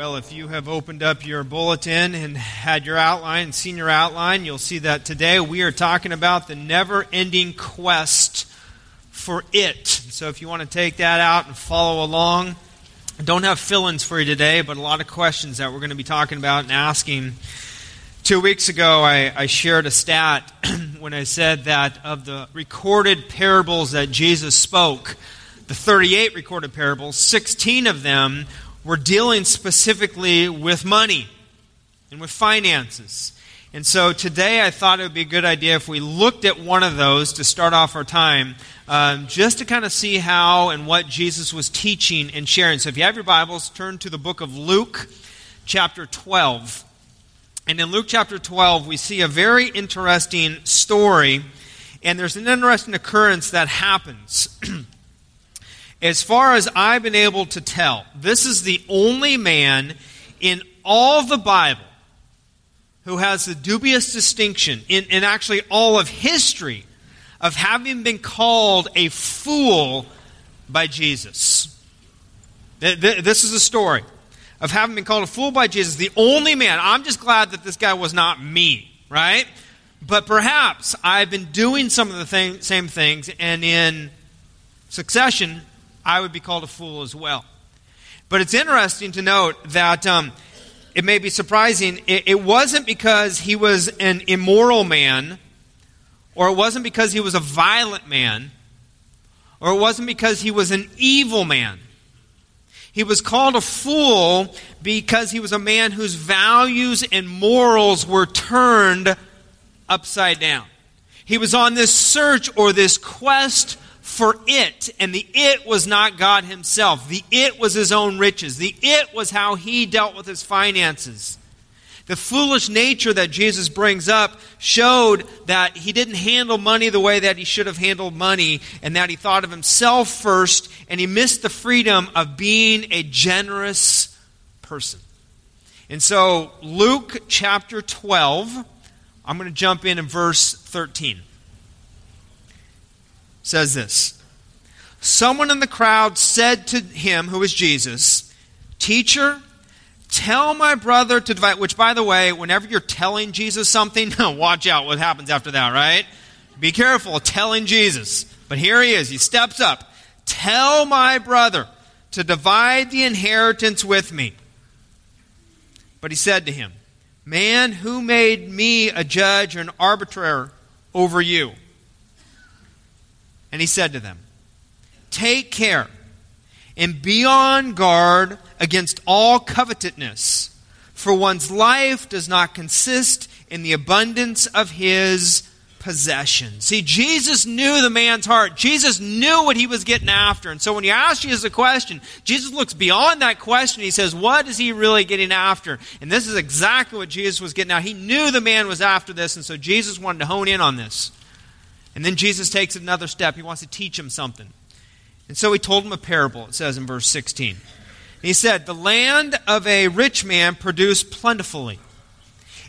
Well, if you have opened up your bulletin and had your outline and seen your outline, you'll see that today we are talking about the never ending quest for it. So if you want to take that out and follow along, I don't have fill ins for you today, but a lot of questions that we're going to be talking about and asking. Two weeks ago, I, I shared a stat when I said that of the recorded parables that Jesus spoke, the 38 recorded parables, 16 of them we're dealing specifically with money and with finances. And so today I thought it would be a good idea if we looked at one of those to start off our time, um, just to kind of see how and what Jesus was teaching and sharing. So if you have your Bibles, turn to the book of Luke, chapter 12. And in Luke chapter 12, we see a very interesting story, and there's an interesting occurrence that happens. As far as I've been able to tell, this is the only man in all the Bible who has the dubious distinction, in, in actually all of history, of having been called a fool by Jesus. This is a story of having been called a fool by Jesus. The only man. I'm just glad that this guy was not me, right? But perhaps I've been doing some of the thing, same things, and in succession, I would be called a fool as well. But it's interesting to note that um, it may be surprising. It, it wasn't because he was an immoral man, or it wasn't because he was a violent man, or it wasn't because he was an evil man. He was called a fool because he was a man whose values and morals were turned upside down. He was on this search or this quest for it, and the it was not God Himself. The it was His own riches. The it was how He dealt with His finances. The foolish nature that Jesus brings up showed that he didn't handle money the way that he should have handled money, and that he thought of himself first, and he missed the freedom of being a generous person. And so, Luke chapter 12, I'm going to jump in in verse 13 says this Someone in the crowd said to him, who was Jesus, Teacher, tell my brother to divide. Which, by the way, whenever you're telling Jesus something, watch out what happens after that, right? Be careful telling Jesus. But here he is. He steps up. Tell my brother to divide the inheritance with me. But he said to him, Man, who made me a judge or an arbitrator over you? And he said to them, Take care and be on guard against all covetousness, for one's life does not consist in the abundance of his possessions. See, Jesus knew the man's heart. Jesus knew what he was getting after. And so when you ask Jesus a question, Jesus looks beyond that question. He says, What is he really getting after? And this is exactly what Jesus was getting at. He knew the man was after this, and so Jesus wanted to hone in on this. And then Jesus takes another step. He wants to teach him something. And so he told him a parable, it says in verse 16. He said, The land of a rich man produced plentifully.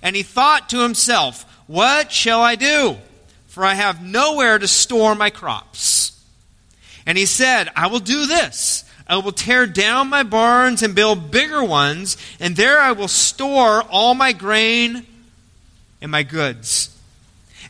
And he thought to himself, What shall I do? For I have nowhere to store my crops. And he said, I will do this. I will tear down my barns and build bigger ones, and there I will store all my grain and my goods.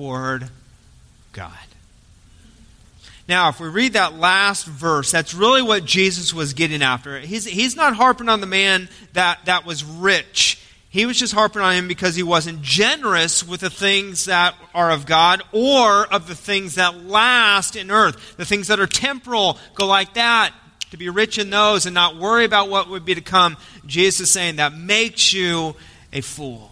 toward God. Now, if we read that last verse, that's really what Jesus was getting after. He's, he's not harping on the man that, that was rich. He was just harping on him because he wasn't generous with the things that are of God or of the things that last in earth. The things that are temporal go like that. To be rich in those and not worry about what would be to come. Jesus is saying that makes you a fool.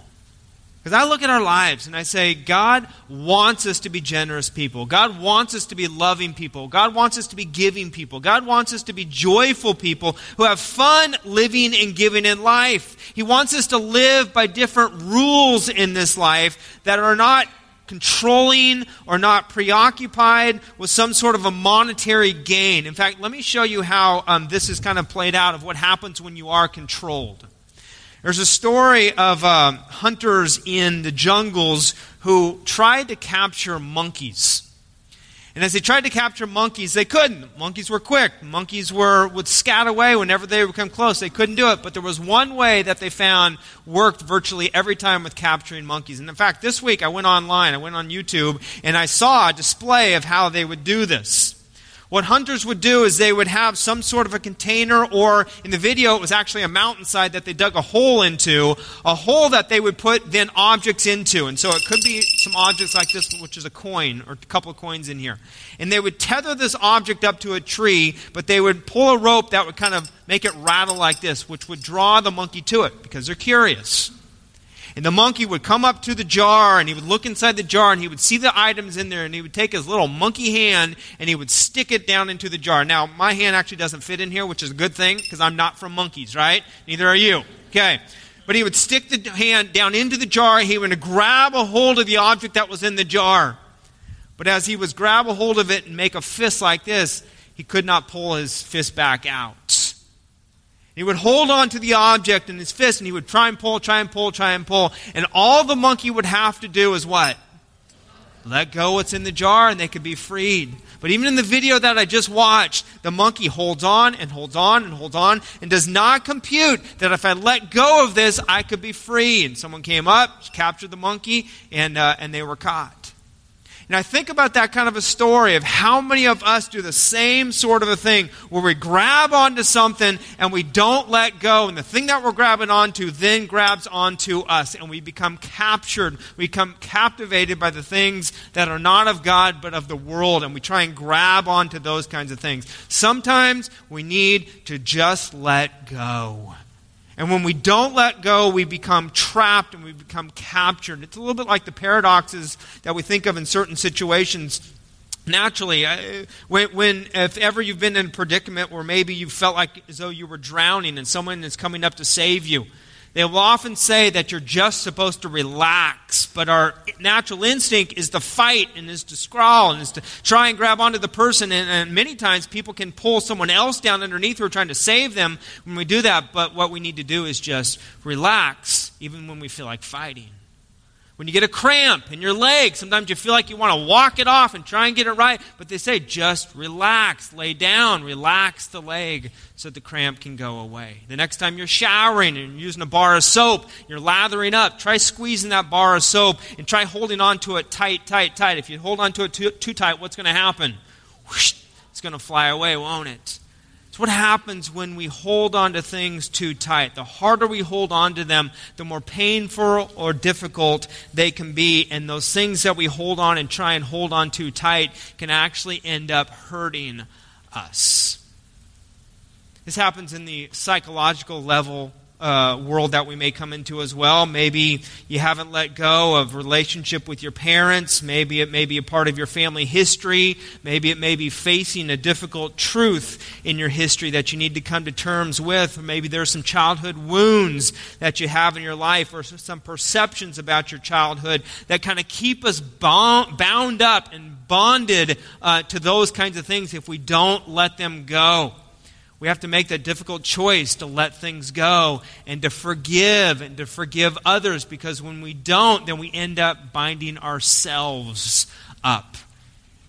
Because I look at our lives and I say, God wants us to be generous people. God wants us to be loving people. God wants us to be giving people. God wants us to be joyful people who have fun living and giving in life. He wants us to live by different rules in this life that are not controlling or not preoccupied with some sort of a monetary gain. In fact, let me show you how um, this is kind of played out of what happens when you are controlled. There's a story of uh, hunters in the jungles who tried to capture monkeys. And as they tried to capture monkeys, they couldn't. Monkeys were quick. Monkeys were would scat away whenever they would come close. They couldn't do it. But there was one way that they found worked virtually every time with capturing monkeys. And in fact, this week I went online, I went on YouTube, and I saw a display of how they would do this. What hunters would do is they would have some sort of a container, or in the video, it was actually a mountainside that they dug a hole into, a hole that they would put then objects into. And so it could be some objects like this, which is a coin, or a couple of coins in here. And they would tether this object up to a tree, but they would pull a rope that would kind of make it rattle like this, which would draw the monkey to it because they're curious. And the monkey would come up to the jar and he would look inside the jar and he would see the items in there and he would take his little monkey hand and he would stick it down into the jar. Now, my hand actually doesn't fit in here, which is a good thing because I'm not from monkeys, right? Neither are you. Okay. But he would stick the hand down into the jar. He would grab a hold of the object that was in the jar. But as he was grab a hold of it and make a fist like this, he could not pull his fist back out. He would hold on to the object in his fist and he would try and pull, try and pull, try and pull. And all the monkey would have to do is what? Let go what's in the jar and they could be freed. But even in the video that I just watched, the monkey holds on and holds on and holds on and does not compute that if I let go of this, I could be free. And someone came up, captured the monkey, and, uh, and they were caught. And I think about that kind of a story of how many of us do the same sort of a thing where we grab onto something and we don't let go. And the thing that we're grabbing onto then grabs onto us. And we become captured. We become captivated by the things that are not of God but of the world. And we try and grab onto those kinds of things. Sometimes we need to just let go. And when we don't let go, we become trapped and we become captured. It's a little bit like the paradoxes that we think of in certain situations. Naturally, when, when, if ever you've been in a predicament where maybe you felt like as though you were drowning and someone is coming up to save you, they will often say that you're just supposed to relax, but our natural instinct is to fight and is to scrawl and is to try and grab onto the person. And, and many times people can pull someone else down underneath who are trying to save them when we do that. But what we need to do is just relax, even when we feel like fighting. When you get a cramp in your leg, sometimes you feel like you want to walk it off and try and get it right. But they say just relax, lay down, relax the leg so the cramp can go away. The next time you're showering and you're using a bar of soap, you're lathering up, try squeezing that bar of soap and try holding on to it tight, tight, tight. If you hold on to it too, too tight, what's going to happen? Whoosh, it's going to fly away, won't it? What happens when we hold on to things too tight. The harder we hold on to them, the more painful or difficult they can be. And those things that we hold on and try and hold on too tight can actually end up hurting us. This happens in the psychological level uh, world that we may come into as well. Maybe you haven't let go of relationship with your parents. Maybe it may be a part of your family history. Maybe it may be facing a difficult truth in your history that you need to come to terms with. Or maybe there's some childhood wounds that you have in your life or some perceptions about your childhood that kind of keep us bound up and bonded uh, to those kinds of things if we don't let them go. We have to make that difficult choice to let things go and to forgive and to forgive others because when we don't, then we end up binding ourselves up.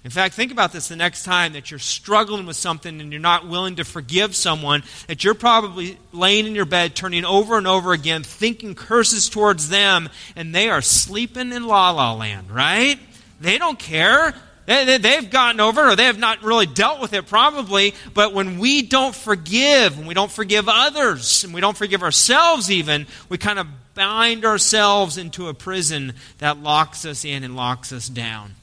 In fact, think about this the next time that you're struggling with something and you're not willing to forgive someone, that you're probably laying in your bed, turning over and over again, thinking curses towards them, and they are sleeping in la la land, right? They don't care. They, have gotten over it or they have not really dealt with it probably. But when we don't forgive, when we don't forgive others, and we don't forgive ourselves even, we kind of bind ourselves into a prison that locks us in and locks us down.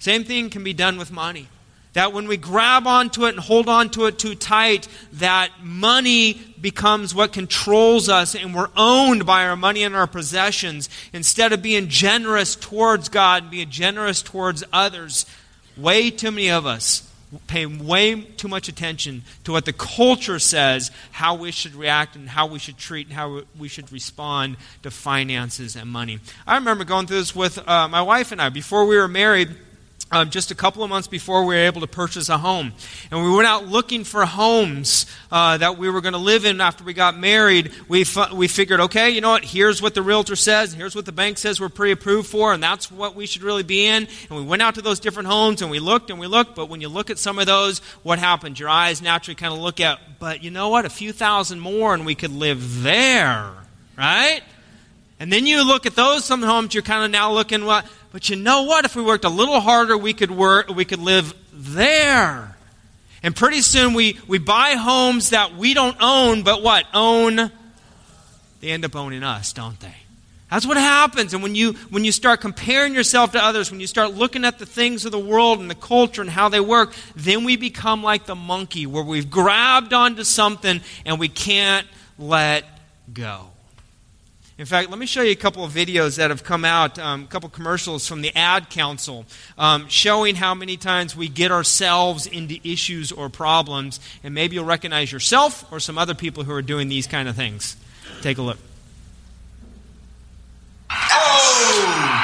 Same thing can be done with money. That when we grab onto it and hold onto it too tight, that money becomes what controls us and we're owned by our money and our possessions. Instead of being generous towards God and being generous towards others, way too many of us pay way too much attention to what the culture says, how we should react and how we should treat and how we should respond to finances and money. I remember going through this with uh, my wife and I. Before we were married, um, just a couple of months before we were able to purchase a home. And we went out looking for homes uh, that we were going to live in after we got married. We, we figured, okay, you know what? Here's what the realtor says, here's what the bank says we're pre approved for, and that's what we should really be in. And we went out to those different homes and we looked and we looked. But when you look at some of those, what happens? Your eyes naturally kind of look at, but you know what? A few thousand more and we could live there, right? And then you look at those some homes, you're kind of now looking, what? But you know what? If we worked a little harder, we could work, we could live there. And pretty soon we, we buy homes that we don't own, but what? Own. They end up owning us, don't they? That's what happens. And when you, when you start comparing yourself to others, when you start looking at the things of the world and the culture and how they work, then we become like the monkey where we've grabbed onto something and we can't let go. In fact, let me show you a couple of videos that have come out, um, a couple commercials from the Ad Council, um, showing how many times we get ourselves into issues or problems. And maybe you'll recognize yourself or some other people who are doing these kind of things. Take a look. Oh!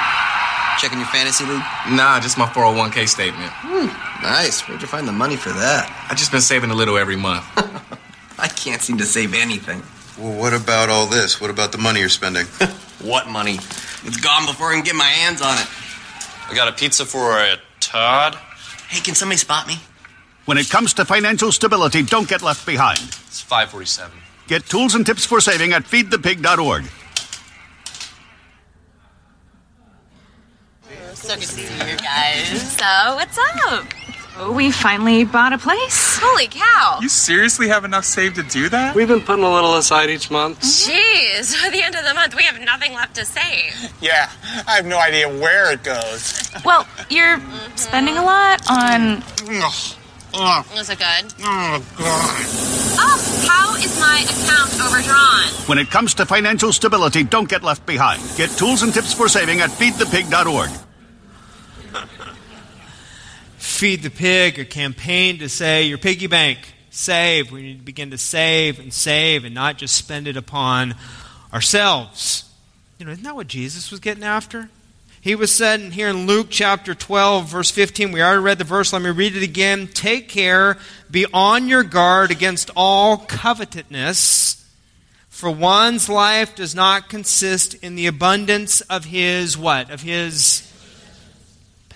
Checking your fantasy league? Nah, just my 401k statement. Hmm, nice. Where'd you find the money for that? I just been saving a little every month. I can't seem to save anything. Well, what about all this? What about the money you're spending? what money? It's gone before I can get my hands on it. I got a pizza for a Todd. Hey, can somebody spot me? When it comes to financial stability, don't get left behind. It's 547. Get tools and tips for saving at feedthepig.org. So good to see you guys. So, what's up? Oh, we finally bought a place. Holy cow. You seriously have enough saved to do that? We've been putting a little aside each month. Jeez, at the end of the month, we have nothing left to save. Yeah, I have no idea where it goes. Well, you're mm-hmm. spending a lot on. Oh. Is it good? Oh, God. Oh, how is my account overdrawn? When it comes to financial stability, don't get left behind. Get tools and tips for saving at feedthepig.org. Feed the Pig, a campaign to say your piggy bank, save. We need to begin to save and save and not just spend it upon ourselves. You know, isn't that what Jesus was getting after? He was said here in Luke chapter 12, verse 15. We already read the verse. Let me read it again. Take care, be on your guard against all covetousness, for one's life does not consist in the abundance of his what? Of his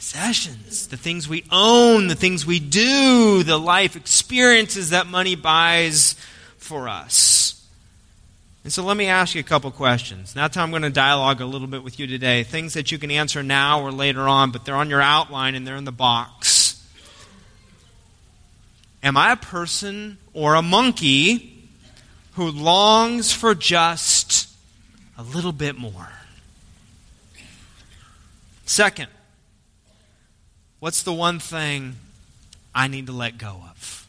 possessions, the things we own, the things we do, the life experiences that money buys for us. And so let me ask you a couple questions. That's how I'm going to dialogue a little bit with you today. Things that you can answer now or later on, but they're on your outline and they're in the box. Am I a person or a monkey who longs for just a little bit more? Second, What's the one thing I need to let go of?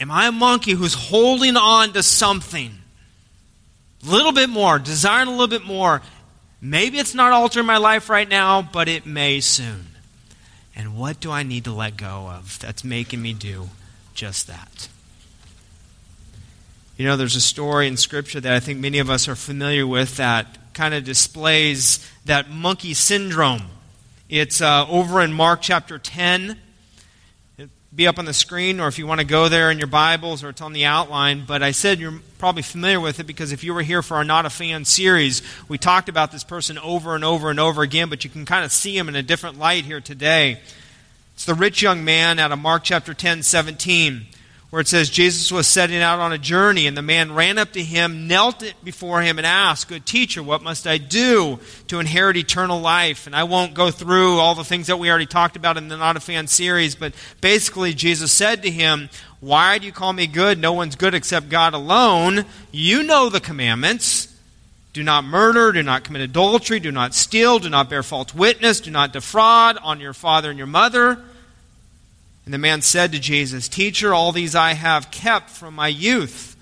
Am I a monkey who's holding on to something? A little bit more, desiring a little bit more. Maybe it's not altering my life right now, but it may soon. And what do I need to let go of that's making me do just that? You know, there's a story in Scripture that I think many of us are familiar with that kind of displays that monkey syndrome. It's uh, over in Mark chapter 10. It'll be up on the screen, or if you want to go there in your Bibles, or it's on the outline. But I said you're probably familiar with it because if you were here for our Not a Fan series, we talked about this person over and over and over again, but you can kind of see him in a different light here today. It's the rich young man out of Mark chapter 10, 17 where it says Jesus was setting out on a journey, and the man ran up to him, knelt before him, and asked, Good teacher, what must I do to inherit eternal life? And I won't go through all the things that we already talked about in the Not a Fan series, but basically, Jesus said to him, Why do you call me good? No one's good except God alone. You know the commandments. Do not murder, do not commit adultery, do not steal, do not bear false witness, do not defraud, on your father and your mother. And the man said to Jesus, Teacher, all these I have kept from my youth.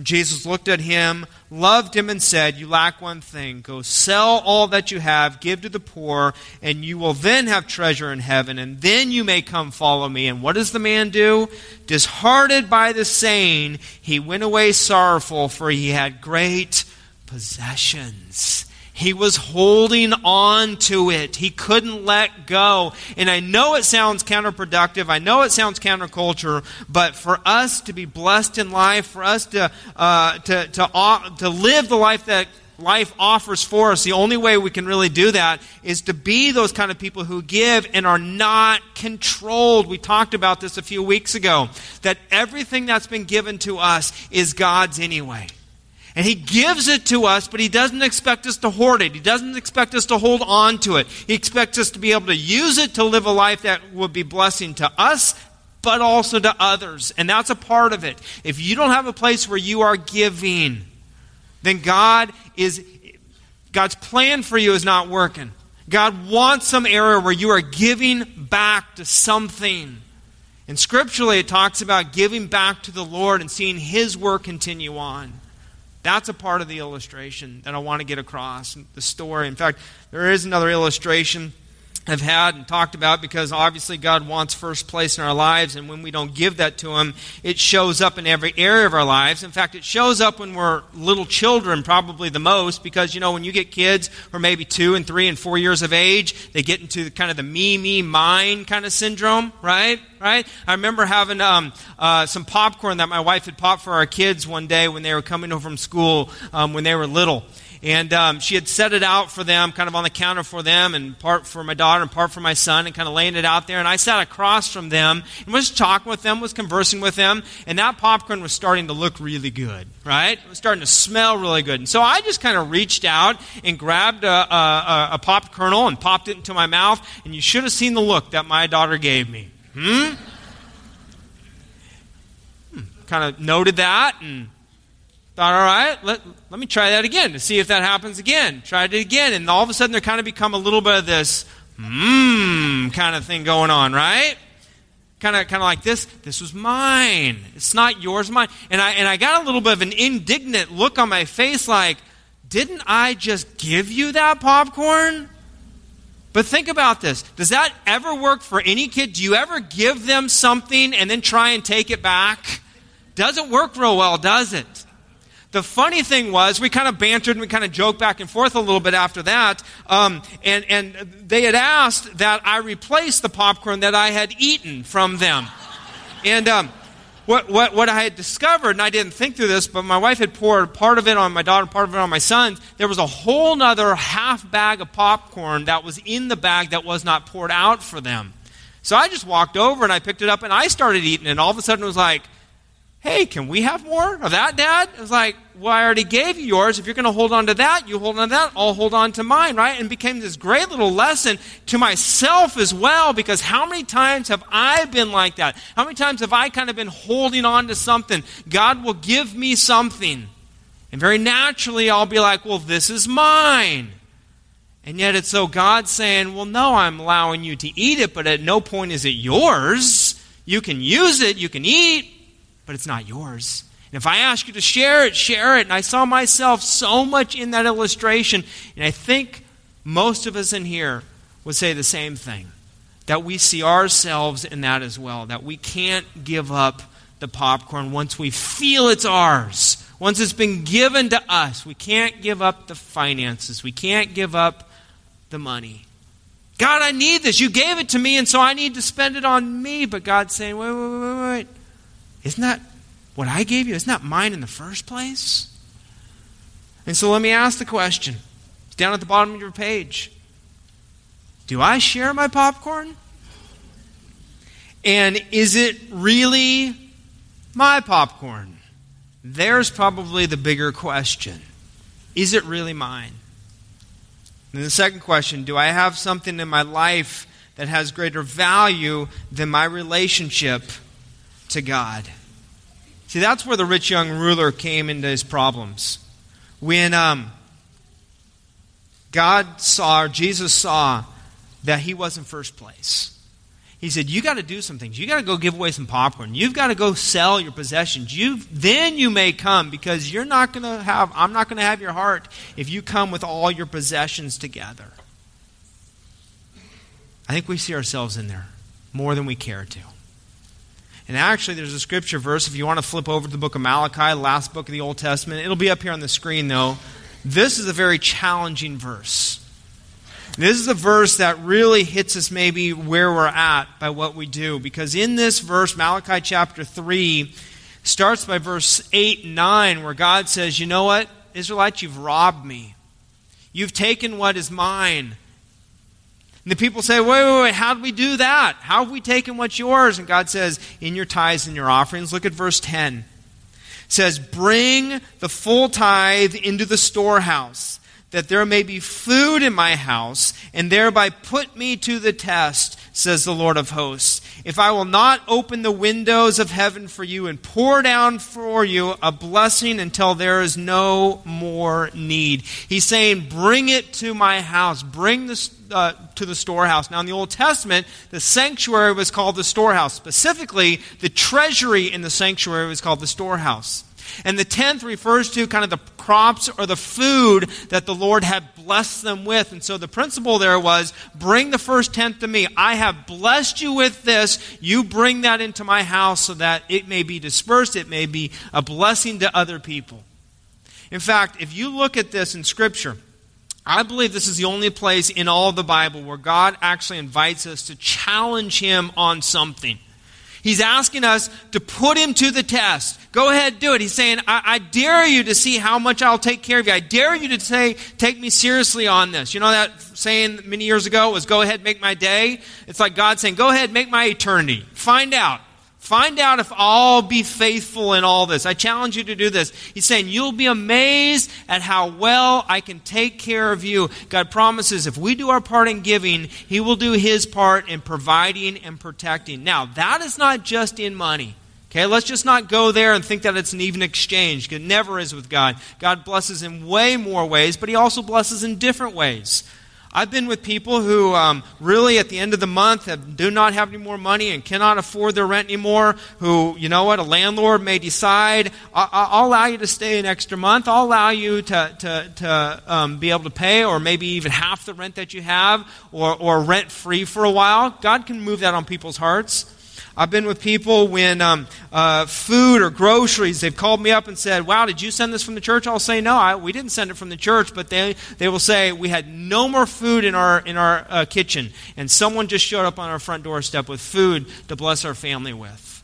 Jesus looked at him, loved him, and said, You lack one thing. Go sell all that you have, give to the poor, and you will then have treasure in heaven, and then you may come follow me. And what does the man do? Disheartened by the saying, he went away sorrowful, for he had great possessions. He was holding on to it. He couldn't let go. And I know it sounds counterproductive. I know it sounds counterculture. But for us to be blessed in life, for us to, uh, to, to, uh, to live the life that life offers for us, the only way we can really do that is to be those kind of people who give and are not controlled. We talked about this a few weeks ago that everything that's been given to us is God's anyway. And He gives it to us, but He doesn't expect us to hoard it. He doesn't expect us to hold on to it. He expects us to be able to use it to live a life that will be blessing to us, but also to others. And that's a part of it. If you don't have a place where you are giving, then God is God's plan for you is not working. God wants some area where you are giving back to something. And scripturally, it talks about giving back to the Lord and seeing His work continue on. That's a part of the illustration that I want to get across, the story. In fact, there is another illustration have had and talked about because obviously God wants first place in our lives, and when we don't give that to Him, it shows up in every area of our lives. In fact, it shows up when we're little children, probably the most, because you know, when you get kids who are maybe two and three and four years of age, they get into the, kind of the me, me, mine kind of syndrome, right? Right? I remember having um, uh, some popcorn that my wife had popped for our kids one day when they were coming home from school um, when they were little. And um, she had set it out for them, kind of on the counter for them, and part for my daughter and part for my son, and kind of laying it out there. And I sat across from them and was talking with them, was conversing with them, and that popcorn was starting to look really good, right? It was starting to smell really good. And so I just kind of reached out and grabbed a, a, a kernel and popped it into my mouth, and you should have seen the look that my daughter gave me. Hmm? hmm kind of noted that and Thought, all right, let, let me try that again to see if that happens again. Tried it again, and all of a sudden there kind of become a little bit of this mmm kind of thing going on, right? Kind of, kind of like this. This was mine. It's not yours, mine. And I, and I got a little bit of an indignant look on my face, like, didn't I just give you that popcorn? But think about this. Does that ever work for any kid? Do you ever give them something and then try and take it back? Doesn't work real well, does it? The funny thing was, we kind of bantered and we kind of joked back and forth a little bit after that. Um, and, and they had asked that I replace the popcorn that I had eaten from them. And um, what, what, what I had discovered, and I didn't think through this, but my wife had poured part of it on my daughter, part of it on my son. There was a whole other half bag of popcorn that was in the bag that was not poured out for them. So I just walked over and I picked it up and I started eating it. And all of a sudden it was like, Hey, can we have more of that, Dad? It was like, Well, I already gave you yours. If you're going to hold on to that, you hold on to that. I'll hold on to mine, right? And became this great little lesson to myself as well, because how many times have I been like that? How many times have I kind of been holding on to something? God will give me something. And very naturally, I'll be like, Well, this is mine. And yet it's so God saying, Well, no, I'm allowing you to eat it, but at no point is it yours. You can use it, you can eat, but it's not yours. And if I ask you to share it, share it. And I saw myself so much in that illustration. And I think most of us in here would say the same thing that we see ourselves in that as well, that we can't give up the popcorn once we feel it's ours. Once it's been given to us, we can't give up the finances. We can't give up the money. God, I need this. You gave it to me, and so I need to spend it on me. But God's saying, wait, wait, wait, wait. Isn't that what I gave you? Isn't that mine in the first place? And so let me ask the question. It's down at the bottom of your page. Do I share my popcorn? And is it really my popcorn? There's probably the bigger question. Is it really mine? And the second question Do I have something in my life that has greater value than my relationship to God? See, that's where the rich young ruler came into his problems. When, um, God saw, Jesus saw, that he was in first place. He said, You got to do some things. You got to go give away some popcorn. You've got to go sell your possessions. You then you may come because you're not going to have I'm not going to have your heart if you come with all your possessions together. I think we see ourselves in there more than we care to. And actually, there's a scripture verse. If you want to flip over to the book of Malachi, last book of the Old Testament, it'll be up here on the screen, though. This is a very challenging verse. This is a verse that really hits us maybe where we're at by what we do. Because in this verse, Malachi chapter 3 starts by verse 8 and 9, where God says, You know what? Israelites, you've robbed me. You've taken what is mine. And the people say, wait, wait, wait, how did we do that? How have we taken what's yours? And God says, in your tithes and your offerings. Look at verse 10. It says, Bring the full tithe into the storehouse, that there may be food in my house, and thereby put me to the test, says the Lord of hosts. If I will not open the windows of heaven for you and pour down for you a blessing until there is no more need. He's saying, Bring it to my house. Bring this uh, to the storehouse. Now, in the Old Testament, the sanctuary was called the storehouse. Specifically, the treasury in the sanctuary was called the storehouse. And the tenth refers to kind of the crops or the food that the Lord had blessed them with. And so the principle there was bring the first tenth to me. I have blessed you with this. You bring that into my house so that it may be dispersed, it may be a blessing to other people. In fact, if you look at this in Scripture, I believe this is the only place in all the Bible where God actually invites us to challenge Him on something. He's asking us to put Him to the test. Go ahead, do it. He's saying, I, I, dare you to see how much I'll take care of you. I dare you to say, take me seriously on this. You know that saying many years ago was, go ahead, make my day? It's like God saying, go ahead, make my eternity. Find out. Find out if I'll be faithful in all this. I challenge you to do this. He's saying, You'll be amazed at how well I can take care of you. God promises if we do our part in giving, He will do His part in providing and protecting. Now, that is not just in money. Okay, let's just not go there and think that it's an even exchange. It never is with God. God blesses in way more ways, but He also blesses in different ways. I've been with people who um, really at the end of the month have, do not have any more money and cannot afford their rent anymore. Who, you know what, a landlord may decide, I- will allow you to stay an extra month. I'll allow you to, to, to um, be able to pay, or maybe even half the rent that you have, or, or rent free for a while. God can move that on people's hearts. I've been with people when um, uh, food or groceries, they've called me up and said, Wow, did you send this from the church? I'll say, No, I, we didn't send it from the church, but they, they will say, We had no more food in our, in our uh, kitchen, and someone just showed up on our front doorstep with food to bless our family with.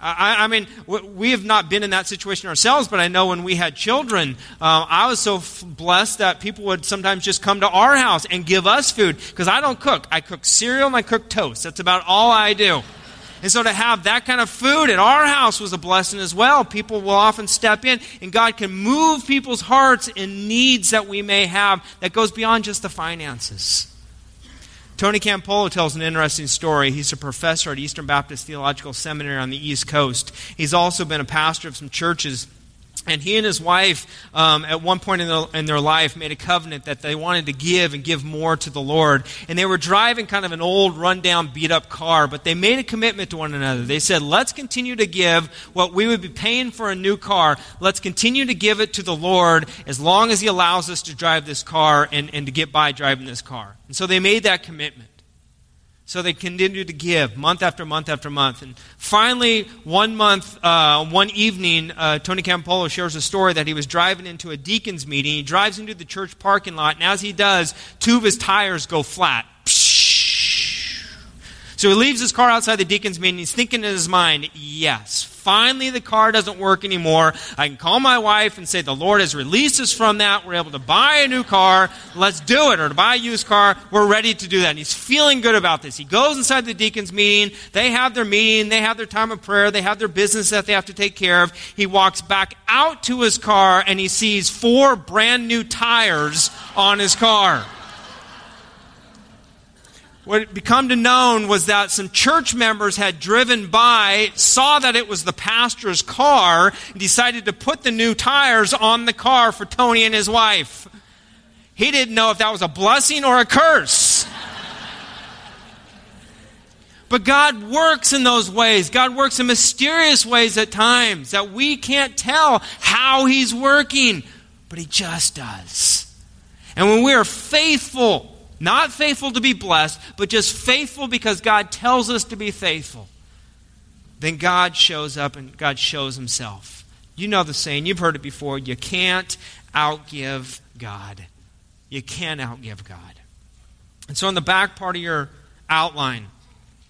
I, I, mean, we have not been in that situation ourselves, but I know when we had children, uh, I was so f- blessed that people would sometimes just come to our house and give us food because I don't cook. I cook cereal and I cook toast. That's about all I do. And so to have that kind of food at our house was a blessing as well. People will often step in, and God can move people's hearts in needs that we may have that goes beyond just the finances. Tony Campolo tells an interesting story. He's a professor at Eastern Baptist Theological Seminary on the East Coast. He's also been a pastor of some churches and he and his wife, um, at one point in, in, their life, made a covenant that they wanted to give and give more to the Lord. And they were driving kind of an old, rundown, beat up car, but they made a commitment to one another. They said, Let's continue to give what we would be paying for a new car. Let's continue to give it to the Lord as long as He allows us to drive this car and, and to get by driving this car. And so they made that commitment. So they continued to give month after month after month. And finally, one month, uh, one evening, uh, Tony Campolo shares a story that he was driving into a deacon's meeting. He drives into the church parking lot, and as he does, two of his tires go flat. So he leaves his car outside the deacon's meeting. He's thinking in his mind, yes, finally the car doesn't work anymore. I can call my wife and say, The Lord has released us from that. We're able to buy a new car. Let's do it. Or to buy a used car. We're ready to do that. And he's feeling good about this. He goes inside the deacon's meeting. They have their meeting. They have their time of prayer. They have their business that they have to take care of. He walks back out to his car and he sees four brand new tires on his car what had become to known was that some church members had driven by, saw that it was the pastor's car, and decided to put the new tires on the car for Tony and his wife. He didn't know if that was a blessing or a curse. But God works in those ways. God works in mysterious ways at times that we can't tell how He's working, but He just does. And when we are faithful, not faithful to be blessed, but just faithful because God tells us to be faithful, then God shows up and God shows Himself. You know the saying, you've heard it before you can't outgive God. You can't outgive God. And so, in the back part of your outline,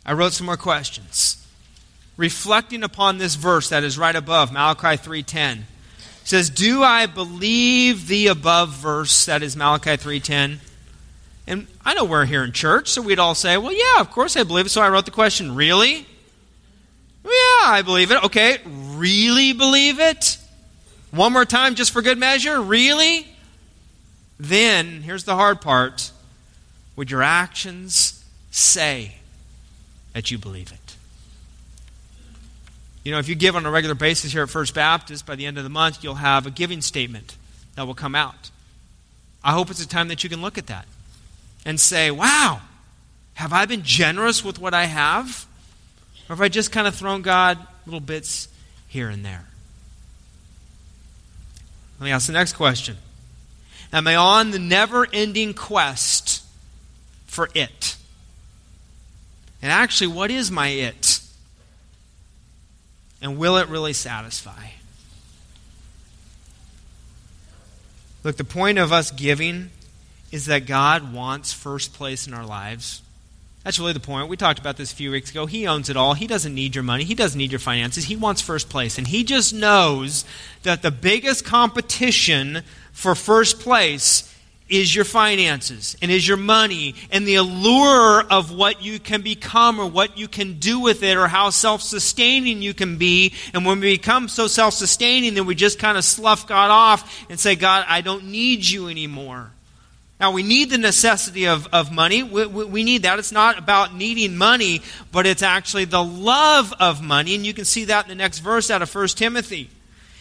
I wrote some more questions. Reflecting upon this verse that is right above, Malachi 3:10. says, "Do I believe the above verse that is Malachi 3:10?" And I know we're here in church, so we'd all say, "Well, yeah, of course I believe it." So I wrote the question, "Really?" Yeah, I believe it. Okay, really believe it? One more time just for good measure? Really? Then, here's the hard part. Would your actions say that you believe it? You know, if you give on a regular basis here at First Baptist, by the end of the month, you'll have a giving statement that will come out. I hope it's a time that you can look at that and say, wow, have I been generous with what I have? Or have I just kind of thrown God little bits here and there? Let me ask the next question Am I on the never ending quest for it? And actually, what is my it? And will it really satisfy? Look, the point of us giving is that God wants first place in our lives. That's really the point. We talked about this a few weeks ago. He owns it all. He doesn't need your money. He doesn't need your finances. He wants first place. And he just knows that the biggest competition for first place is your finances and is your money and the allure of what you can become or what you can do with it or how self sustaining you can be. And when we become so self sustaining, then we just kind of slough God off and say, God, I don't need you anymore. Now, we need the necessity of, of money. We, we, we, need that. It's not about needing money, but it's actually the love of money. And you can see that in the next verse out of 1 Timothy.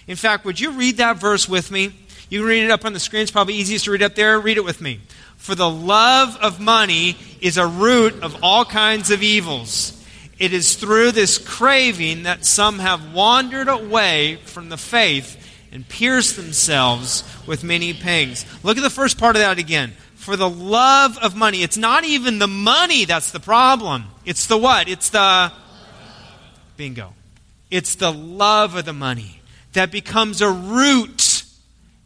In fact, would you read that verse with me? You can read it up on the screen. It's probably easiest to read up there. Read it with me. For the love of money is a root of all kinds of evils. It is through this craving that some have wandered away from the faith and pierce themselves with many pangs. Look at the first part of that again. For the love of money. It's not even the money that's the problem. It's the what? It's the. Bingo. It's the love of the money that becomes a root.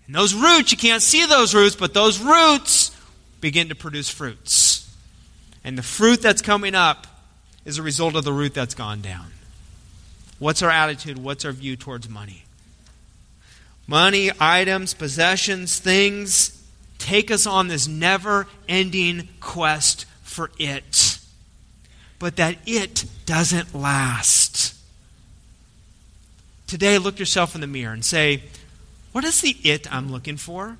And those roots, you can't see those roots, but those roots begin to produce fruits. And the fruit that's coming up is a result of the root that's gone down. What's our attitude? What's our view towards money? Money, items, possessions, things take us on this never ending quest for it. But that it doesn't last. Today, look yourself in the mirror and say, What is the it I'm looking for?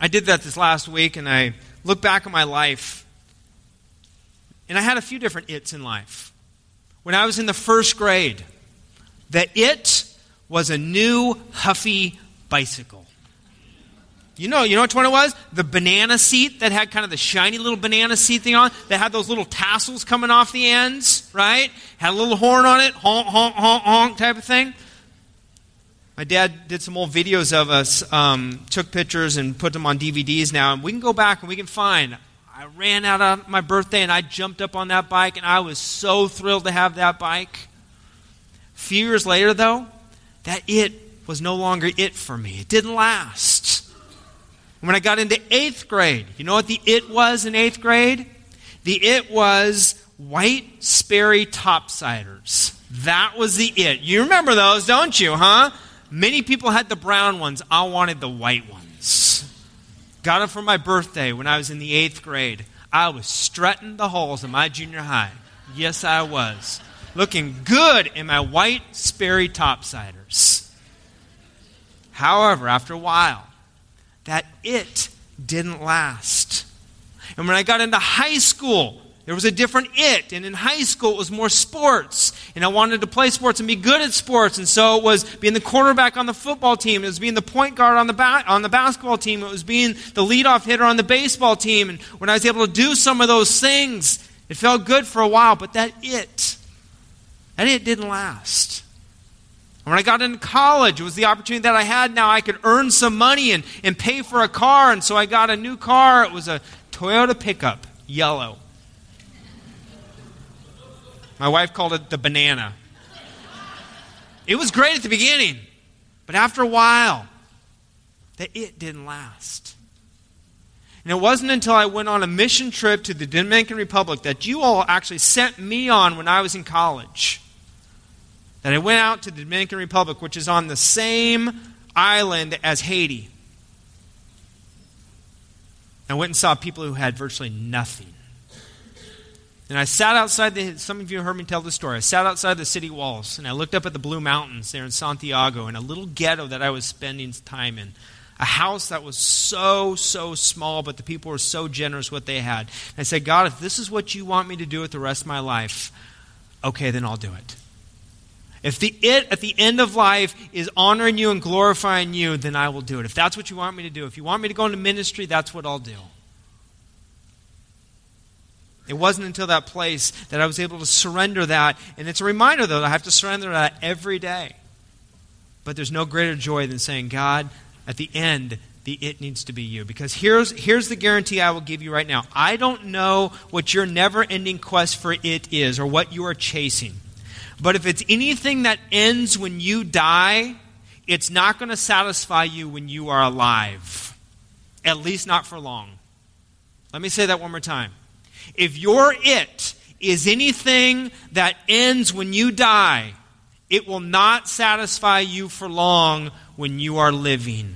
I did that this last week and I looked back at my life. And I had a few different its in life. When I was in the first grade, the it was a new Huffy bicycle. You know, you know which one it was? The banana seat that had kind of the shiny little banana seat thing on, that had those little tassels coming off the ends, right? Had a little horn on it, honk, honk, honk, honk type of thing. My dad did some old videos of us, um, took pictures and put them on DVDs now, and we can go back and we can find. I ran out on my birthday and I jumped up on that bike, and I was so thrilled to have that bike. A few years later, though, that it was no longer it for me. It didn't last. When I got into eighth grade, you know what the it was in eighth grade? The it was white Sperry topsiders. That was the it. You remember those, don't you, huh? Many people had the brown ones. I wanted the white ones. Got them for my birthday when I was in the eighth grade. I was strutting the halls of my junior high. Yes, I was looking good in my white Sperry However, after a while, that it didn't last. And when I got into high school, There was a different it. And in high school, it was more sports. And I wanted to play sports and be good at sports. And so it was being the quarterback on the football team. It was being the point guard on the, ba- on the basketball team. It was being the leadoff hitter on the baseball team. And when I was able to do some of those things, it felt good for a while. But that it, that it didn't last. When I got into college, it was the opportunity that I had now. I could earn some money and, and pay for a car. And so I got a new car. It was a Toyota pickup, yellow. My wife called it the banana. It was great at the beginning, but after a while, that it didn't last. And it wasn't until I went on a mission trip to the Dominican Republic that you all actually sent me on when I was in college. That I went out to the Dominican Republic, which is on the same island as Haiti. I went and saw people who had virtually nothing. And I sat outside the, some of you heard me tell the story. I sat outside the city walls and I looked up at the Blue Mountains there in Santiago in a little ghetto that I was spending time in. A house that was so, so small, but the people were so generous what they had. And I said, God, if this is what you want me to do with the rest of my life, okay, then I'll do it. If the it at the end of life is honoring you and glorifying you, then I will do it. If that's what you want me to do, if you want me to go into ministry, that's what I'll do. It wasn't until that place that I was able to surrender that. And it's a reminder, though, that I have to surrender that every day. But there's no greater joy than saying, God, at the end, the it needs to be you. Because here's, here's the guarantee I will give you right now I don't know what your never ending quest for it is or what you are chasing. But if it's anything that ends when you die, it's not going to satisfy you when you are alive. At least not for long. Let me say that one more time. If your it is anything that ends when you die, it will not satisfy you for long when you are living.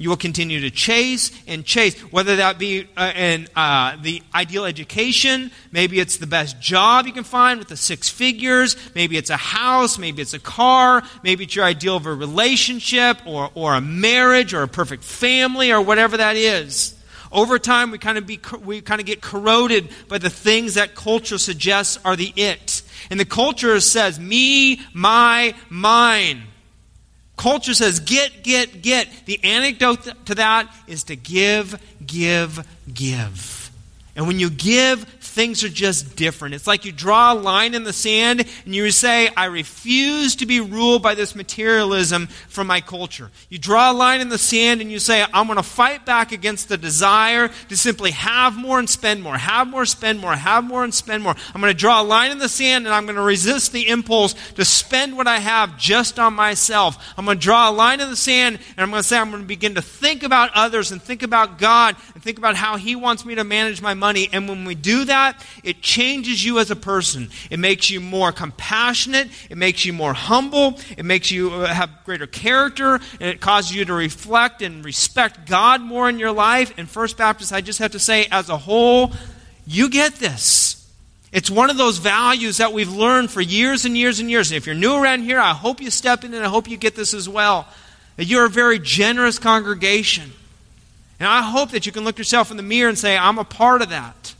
You will continue to chase and chase, whether that be uh, in uh, the ideal education, maybe it's the best job you can find with the six figures, maybe it's a house, maybe it's a car, maybe it's your ideal of a relationship or, or a marriage or a perfect family or whatever that is. Over time, we kind of be we kind of get corroded by the things that culture suggests are the it, and the culture says me, my, mine. Culture says get, get, get. The antidote to that is to give, give, give. And when you give, things are just different. It's like you draw a line in the sand and you say, I refuse to be ruled by this materialism from my culture. You draw a line in the sand and you say, I'm going to fight back against the desire to simply have more and spend more, have more, spend more, have more and spend more. I'm going to draw a line in the sand and I'm going to resist the impulse to spend what I have just on myself. I'm going to draw a line in the sand and I'm going to say, I'm going to begin to think about others and think about God and think about how He wants me to manage my money. And when we do that, that, it changes you as a person. It makes you more compassionate. It makes you more humble. It makes you uh, have greater character. And it causes you to reflect and respect God more in your life. And First Baptist, I just have to say, as a whole, you get this. It's one of those values that we've learned for years and years and years. And if you're new around here, I hope you step in and I hope you get this as well. That you're a very generous congregation. And I hope that you can look yourself in the mirror and say, I'm a part of that.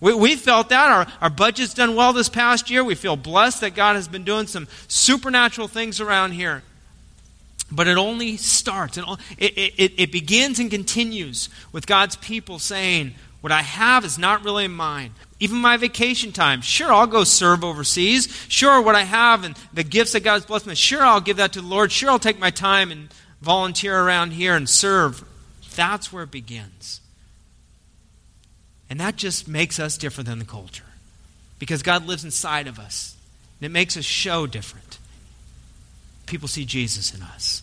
We, we felt that. Our, our budget's done well this past year. We feel blessed that God has been doing some supernatural things around here. But it only starts, it, it, it begins and continues with God's people saying, What I have is not really mine. Even my vacation time, sure, I'll go serve overseas. Sure, what I have and the gifts that God's blessed me, sure, I'll give that to the Lord. Sure, I'll take my time and volunteer around here and serve. That's where it begins. And that just makes us different than the culture because God lives inside of us. And it makes us show different. People see Jesus in us.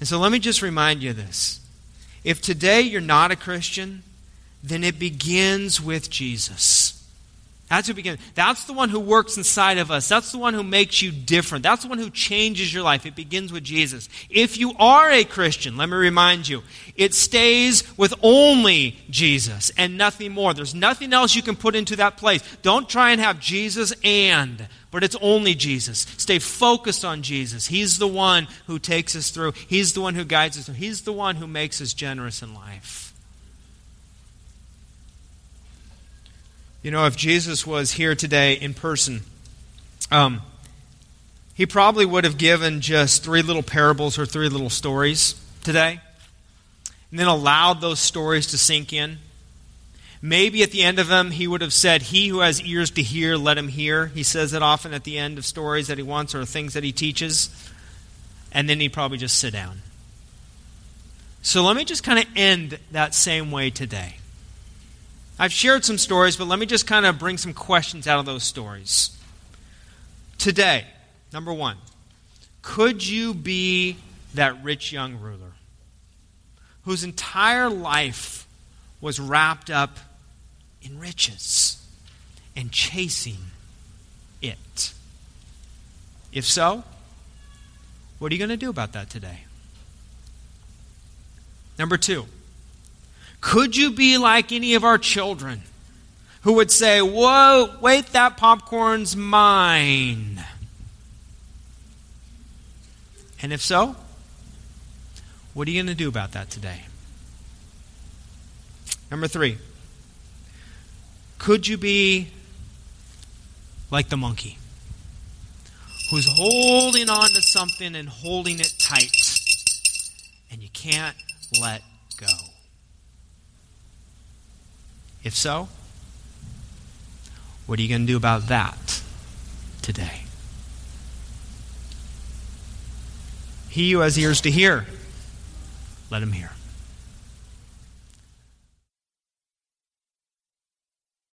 And so let me just remind you of this. If today you're not a Christian, then it begins with Jesus. That's who begins. That's the one who works inside of us. That's the one who makes you different. That's the one who changes your life. It begins with Jesus. If you are a Christian, let me remind you, it stays with only Jesus and nothing more. There's nothing else you can put into that place. Don't try and have Jesus and, but it's only Jesus. Stay focused on Jesus. He's the one who takes us through. He's the one who guides us. He's the one who makes us generous in life. You know, if Jesus was here today in person, um, he probably would have given just three little parables or three little stories today, and then allowed those stories to sink in. Maybe at the end of them, he would have said, He who has ears to hear, let him hear. He says it often at the end of stories that he wants or things that he teaches. And then he'd probably just sit down. So let me just kind of end that same way today. I've shared some stories, but let me just kind of bring some questions out of those stories. Today, number one, could you be that rich young ruler whose entire life was wrapped up in riches and chasing it? If so, what are you going to do about that today? Number two, could you be like any of our children who would say, Whoa, wait, that popcorn's mine? And if so, what are you going to do about that today? Number three, could you be like the monkey who's holding on to something and holding it tight and you can't let go? If so, what are you going to do about that today? He who has ears to hear, let him hear.